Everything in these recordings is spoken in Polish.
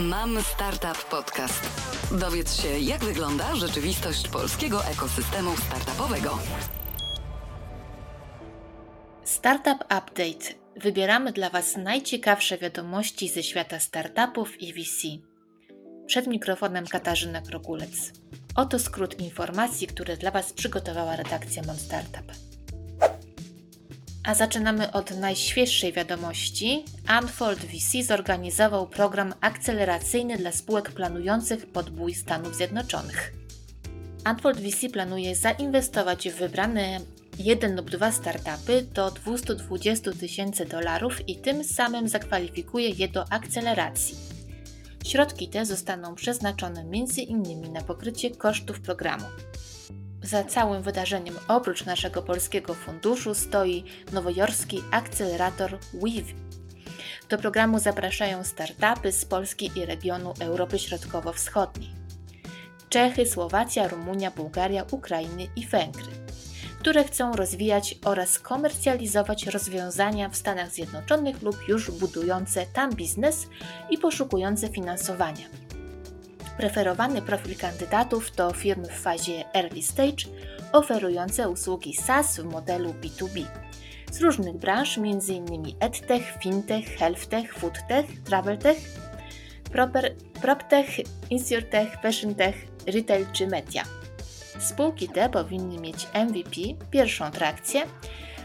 Mam Startup Podcast. Dowiedz się, jak wygląda rzeczywistość polskiego ekosystemu startupowego. Startup Update. Wybieramy dla Was najciekawsze wiadomości ze świata startupów i VC. Przed mikrofonem Katarzyna Krokulec. Oto skrót informacji, które dla Was przygotowała redakcja Mam Startup. A zaczynamy od najświeższej wiadomości. Unfold VC zorganizował program akceleracyjny dla spółek planujących podbój Stanów Zjednoczonych. Unfold VC planuje zainwestować w wybrane jeden lub dwa startupy do 220 tysięcy dolarów i tym samym zakwalifikuje je do akceleracji. Środki te zostaną przeznaczone m.in. na pokrycie kosztów programu. Za całym wydarzeniem, oprócz naszego polskiego funduszu, stoi nowojorski akcelerator WIV. Do programu zapraszają startupy z Polski i regionu Europy Środkowo-Wschodniej. Czechy, Słowacja, Rumunia, Bułgaria, Ukrainy i Węgry, które chcą rozwijać oraz komercjalizować rozwiązania w Stanach Zjednoczonych lub już budujące tam biznes i poszukujące finansowania. Preferowany profil kandydatów to firmy w fazie early stage oferujące usługi SaaS w modelu B2B z różnych branż, m.in. EdTech, FinTech, HealthTech, FoodTech, TravelTech, PropTech, InsurTech, FashionTech, Retail czy Media. Spółki te powinny mieć MVP, pierwszą trakcję,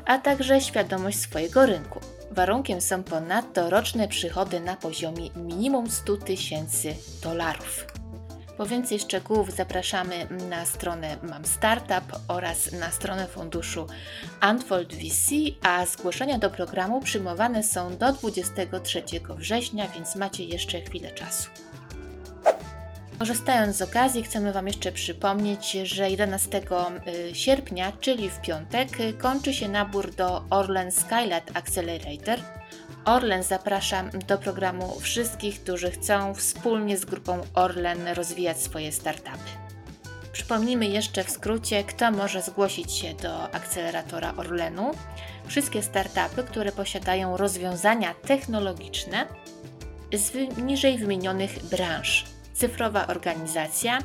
a także świadomość swojego rynku. Warunkiem są ponadto roczne przychody na poziomie minimum 100 tysięcy dolarów. Po więcej szczegółów zapraszamy na stronę Mam Startup oraz na stronę funduszu Unfold VC, a zgłoszenia do programu przyjmowane są do 23 września, więc macie jeszcze chwilę czasu. Korzystając z okazji, chcemy Wam jeszcze przypomnieć, że 11 y, sierpnia, czyli w piątek, kończy się nabór do Orlen Skylight Accelerator – Orlen zaprasza do programu wszystkich, którzy chcą wspólnie z grupą Orlen rozwijać swoje startupy. Przypomnijmy jeszcze w skrócie, kto może zgłosić się do akceleratora Orlenu. Wszystkie startupy, które posiadają rozwiązania technologiczne z niżej wymienionych branż: cyfrowa organizacja,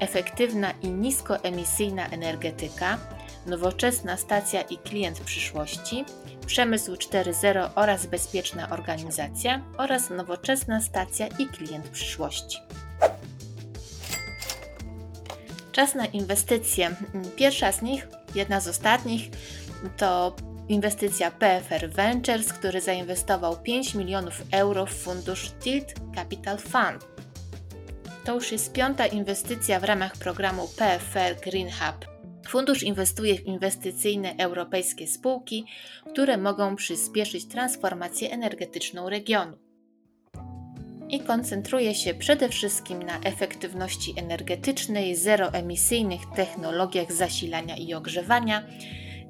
efektywna i niskoemisyjna energetyka, nowoczesna stacja i klient przyszłości, przemysł 4.0 oraz bezpieczna organizacja oraz nowoczesna stacja i klient przyszłości. Czas na inwestycje. Pierwsza z nich, jedna z ostatnich, to inwestycja PFR Ventures, który zainwestował 5 milionów euro w fundusz Tilt Capital Fund. To już jest piąta inwestycja w ramach programu PFR Green Hub Fundusz inwestuje w inwestycyjne europejskie spółki, które mogą przyspieszyć transformację energetyczną regionu. I koncentruje się przede wszystkim na efektywności energetycznej, zeroemisyjnych technologiach zasilania i ogrzewania,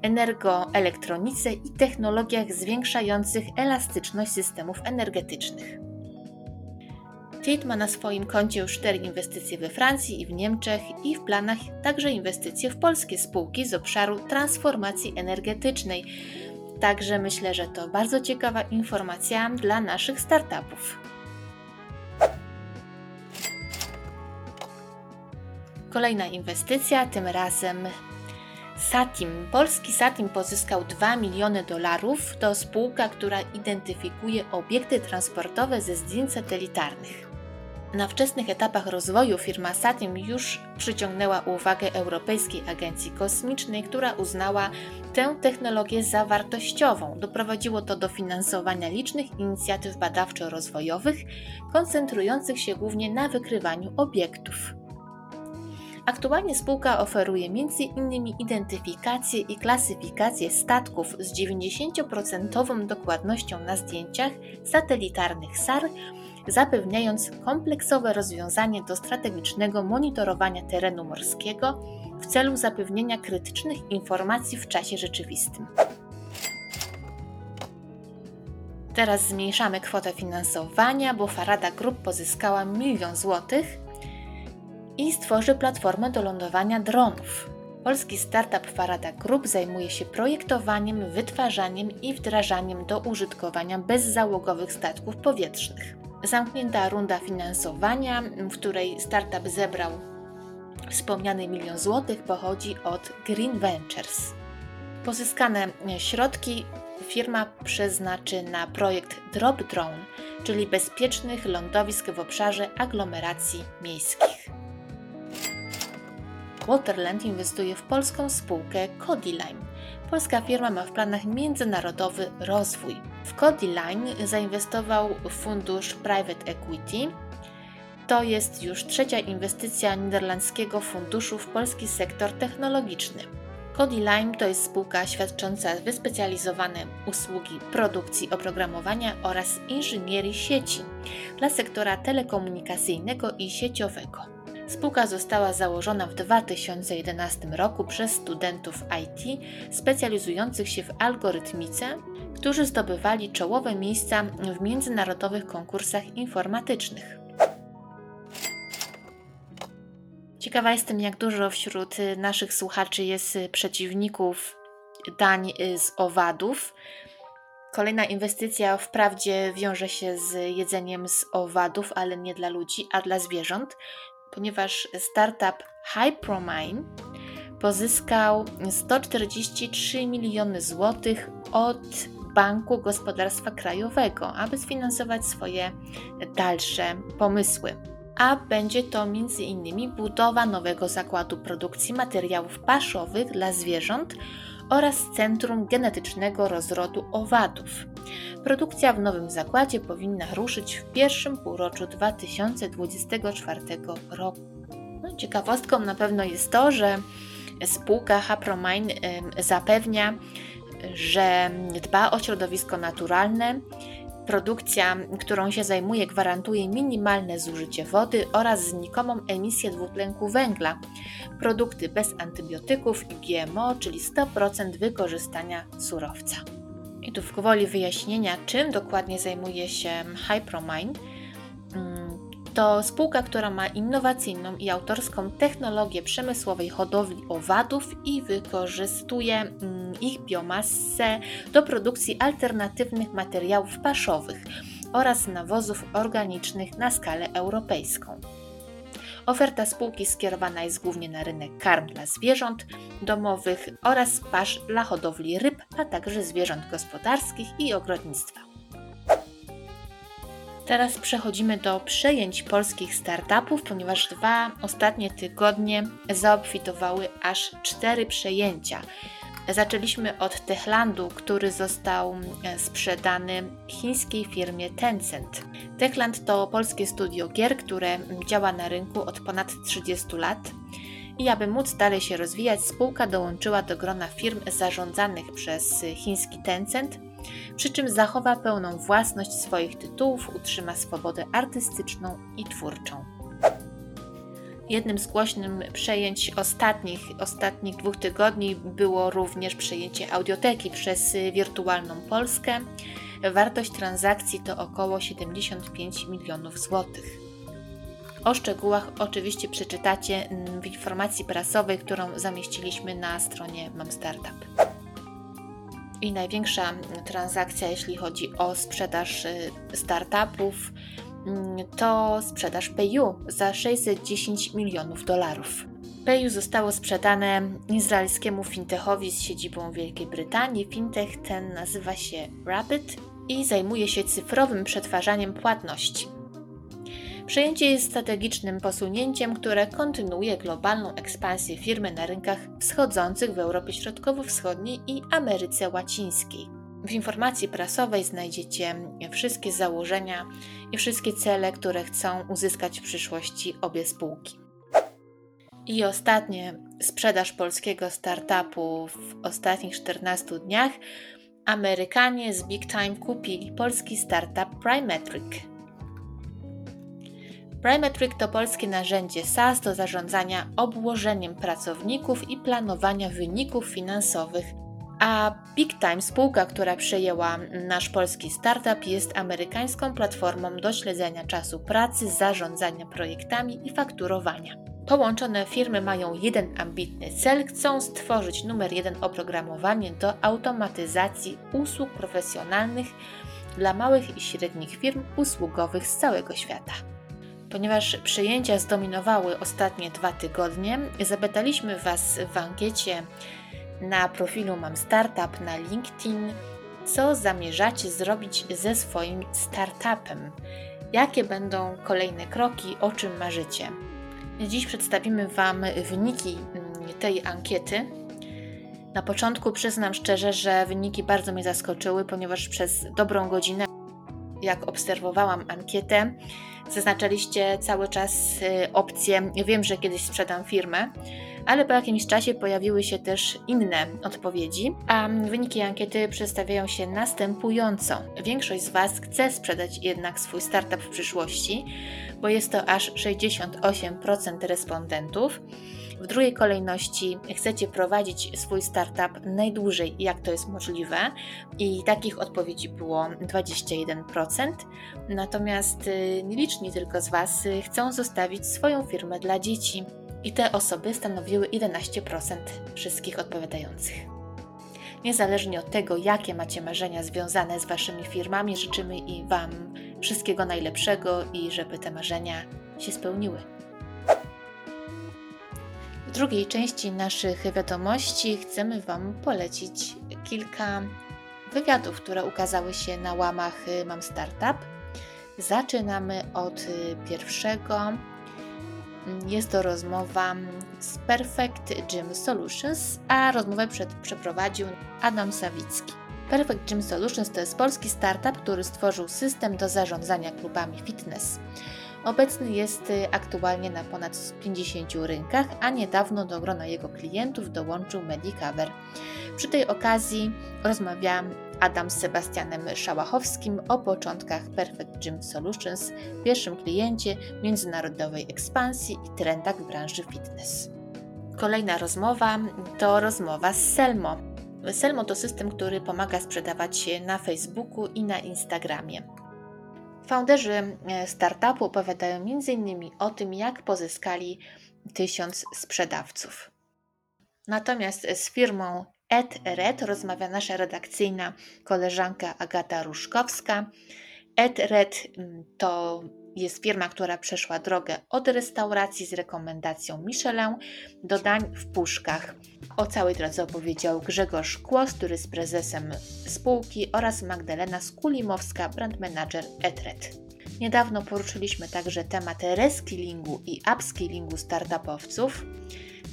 energoelektronice i technologiach zwiększających elastyczność systemów energetycznych. Tate ma na swoim koncie już cztery inwestycje we Francji i w Niemczech i w planach także inwestycje w polskie spółki z obszaru transformacji energetycznej. Także myślę, że to bardzo ciekawa informacja dla naszych startupów. Kolejna inwestycja, tym razem Satim. Polski Satim pozyskał 2 miliony dolarów. To spółka, która identyfikuje obiekty transportowe ze zdjęć satelitarnych. Na wczesnych etapach rozwoju firma Satim już przyciągnęła uwagę Europejskiej Agencji Kosmicznej, która uznała tę technologię za wartościową. Doprowadziło to do finansowania licznych inicjatyw badawczo-rozwojowych, koncentrujących się głównie na wykrywaniu obiektów. Aktualnie spółka oferuje m.in. identyfikację i klasyfikację statków z 90% dokładnością na zdjęciach satelitarnych SAR zapewniając kompleksowe rozwiązanie do strategicznego monitorowania terenu morskiego w celu zapewnienia krytycznych informacji w czasie rzeczywistym. Teraz zmniejszamy kwotę finansowania, bo Farada Group pozyskała milion złotych i stworzy platformę do lądowania dronów. Polski startup Farada Group zajmuje się projektowaniem, wytwarzaniem i wdrażaniem do użytkowania bezzałogowych statków powietrznych. Zamknięta runda finansowania, w której startup zebrał wspomniany milion złotych, pochodzi od Green Ventures. Pozyskane środki firma przeznaczy na projekt Drop Drone, czyli bezpiecznych lądowisk w obszarze aglomeracji miejskich. Waterland inwestuje w polską spółkę Codiline. Polska firma ma w planach międzynarodowy rozwój. W Codiline zainwestował fundusz Private Equity. To jest już trzecia inwestycja niderlandzkiego funduszu w polski sektor technologiczny. Codiline to jest spółka świadcząca wyspecjalizowane usługi produkcji oprogramowania oraz inżynierii sieci dla sektora telekomunikacyjnego i sieciowego. Spółka została założona w 2011 roku przez studentów IT specjalizujących się w algorytmice, którzy zdobywali czołowe miejsca w międzynarodowych konkursach informatycznych. Ciekawa jestem, jak dużo wśród naszych słuchaczy jest przeciwników dań z owadów. Kolejna inwestycja wprawdzie wiąże się z jedzeniem z owadów, ale nie dla ludzi, a dla zwierząt, ponieważ startup Hypromine pozyskał 143 miliony złotych od Banku Gospodarstwa Krajowego, aby sfinansować swoje dalsze pomysły a będzie to m.in. budowa nowego zakładu produkcji materiałów paszowych dla zwierząt oraz Centrum Genetycznego Rozrodu Owadów. Produkcja w nowym zakładzie powinna ruszyć w pierwszym półroczu 2024 roku. No, ciekawostką na pewno jest to, że spółka Hapromine zapewnia, że dba o środowisko naturalne, Produkcja, którą się zajmuje, gwarantuje minimalne zużycie wody oraz znikomą emisję dwutlenku węgla. Produkty bez antybiotyków i GMO, czyli 100% wykorzystania surowca. I tu w gwoli wyjaśnienia, czym dokładnie zajmuje się Hypromine to spółka, która ma innowacyjną i autorską technologię przemysłowej hodowli owadów i wykorzystuje mm, ich biomasę do produkcji alternatywnych materiałów paszowych oraz nawozów organicznych na skalę europejską. Oferta spółki skierowana jest głównie na rynek karm dla zwierząt domowych oraz pasz dla hodowli ryb, a także zwierząt gospodarskich i ogrodnictwa. Teraz przechodzimy do przejęć polskich startupów, ponieważ dwa ostatnie tygodnie zaobfitowały aż cztery przejęcia. Zaczęliśmy od Techlandu, który został e, sprzedany chińskiej firmie Tencent. Techland to polskie studio gier, które działa na rynku od ponad 30 lat. I aby móc dalej się rozwijać, spółka dołączyła do grona firm zarządzanych przez chiński Tencent przy czym zachowa pełną własność swoich tytułów, utrzyma swobodę artystyczną i twórczą. Jednym z głośnych przejęć ostatnich, ostatnich dwóch tygodni było również przejęcie audioteki przez Wirtualną Polskę. Wartość transakcji to około 75 milionów złotych. O szczegółach oczywiście przeczytacie w informacji prasowej, którą zamieściliśmy na stronie Mam Startup i największa transakcja, jeśli chodzi o sprzedaż y, startupów, mm, to sprzedaż PayU za 610 milionów dolarów. PayU zostało sprzedane izraelskiemu fintechowi z siedzibą Wielkiej Brytanii. Fintech ten nazywa się Rapid i zajmuje się cyfrowym przetwarzaniem płatności. Przejęcie jest strategicznym posunięciem, które kontynuuje globalną ekspansję firmy na rynkach wschodzących w Europie Środkowo-Wschodniej i Ameryce Łacińskiej. W informacji prasowej znajdziecie wszystkie założenia i wszystkie cele, które chcą uzyskać w przyszłości obie spółki. I ostatnie, sprzedaż polskiego startupu w ostatnich 14 dniach. Amerykanie z Big Time kupili polski startup Primetric Primetric to polskie narzędzie SaaS do zarządzania obłożeniem pracowników i planowania wyników finansowych. A Big Time, spółka, która przejęła nasz polski startup, jest amerykańską platformą do śledzenia czasu pracy, zarządzania projektami i fakturowania. Połączone firmy mają jeden ambitny cel chcą stworzyć numer jeden oprogramowanie do automatyzacji usług profesjonalnych dla małych i średnich firm usługowych z całego świata. Ponieważ przejęcia zdominowały ostatnie dwa tygodnie, zapytaliśmy Was w ankiecie na profilu Mam Startup na LinkedIn, co zamierzacie zrobić ze swoim startupem. Jakie będą kolejne kroki, o czym marzycie? Dziś przedstawimy Wam wyniki mm, tej ankiety. Na początku przyznam szczerze, że wyniki bardzo mnie zaskoczyły, ponieważ przez dobrą godzinę, jak obserwowałam ankietę, zaznaczaliście cały czas y, opcję: Wiem, że kiedyś sprzedam firmę ale po jakimś czasie pojawiły się też inne odpowiedzi, a wyniki ankiety przedstawiają się następująco. Większość z Was chce sprzedać jednak swój startup w przyszłości, bo jest to aż 68% respondentów. W drugiej kolejności chcecie prowadzić swój startup najdłużej, jak to jest możliwe, i takich odpowiedzi było 21%. Natomiast y, nieliczni tylko z Was y, chcą zostawić swoją firmę dla dzieci i te osoby stanowiły 11% wszystkich odpowiadających. Niezależnie od tego, jakie macie marzenia związane z Waszymi firmami, życzymy i Wam wszystkiego najlepszego i żeby te marzenia się spełniły. Drugiej części naszych wiadomości chcemy Wam polecić kilka wywiadów, które ukazały się na łamach Mam Startup. Zaczynamy od pierwszego jest to rozmowa z Perfect Gym Solutions, a rozmowę przed, przeprowadził Adam Sawicki. Perfect Gym Solutions to jest polski startup, który stworzył system do zarządzania klubami fitness. Obecny jest y, aktualnie na ponad 50 rynkach, a niedawno do grona jego klientów dołączył Medicover. Przy tej okazji rozmawiałam Adam z Sebastianem Szałachowskim o początkach Perfect Gym Solutions, pierwszym kliencie międzynarodowej ekspansji i trendach w branży fitness. Kolejna rozmowa to rozmowa z Selmo. Selmo to system, który pomaga sprzedawać się na Facebooku i na Instagramie. Founderzy e, startupu opowiadają m.in. o tym, jak pozyskali tysiąc sprzedawców. Natomiast z firmą EdRed rozmawia nasza redakcyjna koleżanka Agata Ruszkowska. EdRed mm, to jest firma, która przeszła drogę od restauracji z rekomendacją Michelin do dań w puszkach. O całej drodze opowiedział Grzegorz Kłos, który jest prezesem spółki oraz Magdalena Skulimowska, brand manager EdRed. Niedawno poruszyliśmy także temat reskillingu i upskillingu startupowców.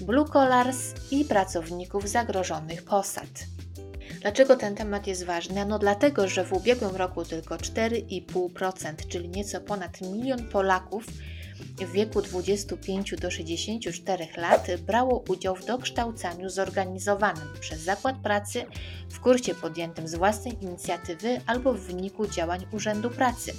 Blue Collars i pracowników zagrożonych posad. Dlaczego ten temat jest ważny? No dlatego, że w ubiegłym roku tylko 4,5%, czyli nieco ponad milion Polaków w wieku 25 do 64 lat brało udział w dokształcaniu zorganizowanym przez zakład pracy w kursie podjętym z własnej inicjatywy albo w wyniku działań Urzędu Pracy.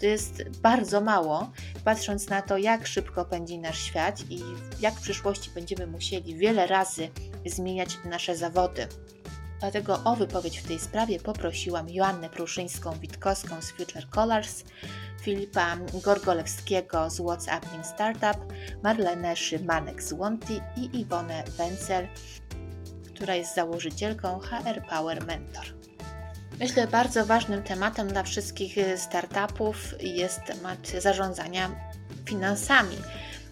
To jest bardzo mało, patrząc na to, jak szybko pędzi nasz świat i jak w przyszłości będziemy musieli wiele razy zmieniać nasze zawody. Dlatego o wypowiedź w tej sprawie poprosiłam Joannę Pruszyńską-Witkowską z Future Colors, Filipa Gorgolewskiego z WhatsApping Startup, Marlenę Szymanek z Wonti i Iwonę Wencel, która jest założycielką HR Power Mentor. Myślę, bardzo ważnym tematem dla wszystkich startupów jest temat zarządzania finansami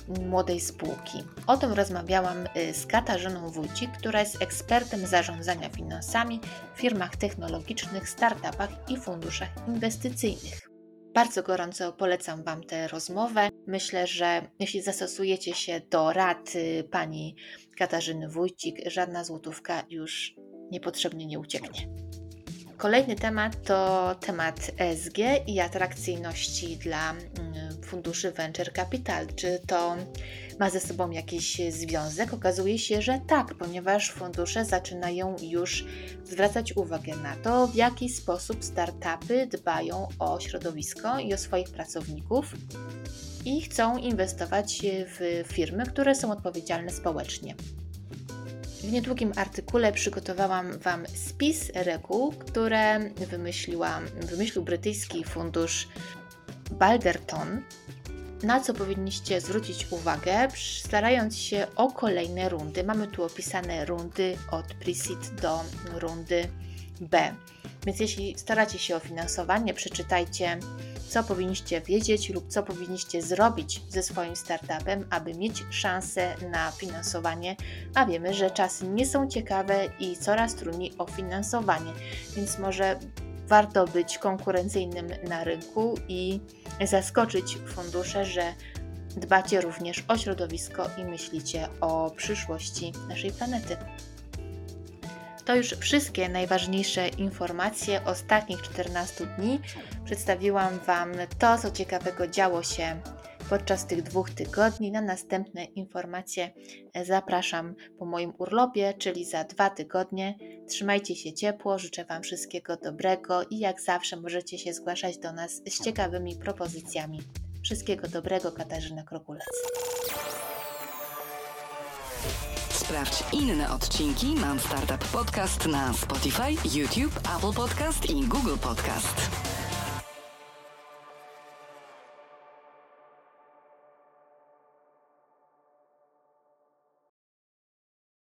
młodej spółki. O tym rozmawiałam y, z Katarzyną Wójcik, która jest ekspertem zarządzania finansami w firmach technologicznych, startupach i funduszach inwestycyjnych. Bardzo gorąco polecam Wam tę rozmowę. Myślę, że jeśli zastosujecie się do rad pani Katarzyny Wójcik, żadna złotówka już niepotrzebnie nie ucieknie. Kolejny temat to temat ESG i atrakcyjności dla mm, funduszy venture capital. Czy to ma ze sobą jakiś związek? Okazuje się, że tak, ponieważ fundusze zaczynają już zwracać uwagę na to, w jaki sposób startupy dbają o środowisko i o swoich pracowników i chcą inwestować w firmy, które są odpowiedzialne społecznie. W niedługim artykule przygotowałam Wam spis reguł, które wymyślił brytyjski fundusz Balderton, na co powinniście zwrócić uwagę, starając się o kolejne rundy. Mamy tu opisane rundy od pre-seed do rundy B. Więc jeśli staracie się o finansowanie, przeczytajcie, co powinniście wiedzieć lub co powinniście zrobić ze swoim startupem, aby mieć szansę na finansowanie. A wiemy, że czasy nie są ciekawe i coraz trudniej o finansowanie, więc może warto być konkurencyjnym na rynku i zaskoczyć fundusze, że dbacie również o środowisko i myślicie o przyszłości naszej planety. To już wszystkie najważniejsze informacje ostatnich 14 dni. Przedstawiłam Wam to, co ciekawego działo się podczas tych dwóch tygodni. Na następne informacje zapraszam po moim urlopie, czyli za dwa tygodnie. Trzymajcie się ciepło, życzę Wam wszystkiego dobrego i jak zawsze możecie się zgłaszać do nas z ciekawymi propozycjami. Wszystkiego dobrego, Katarzyna Krokulec. Sprawdź inne odcinki Mam Startup Podcast na Spotify, YouTube, Apple Podcast i Google Podcast.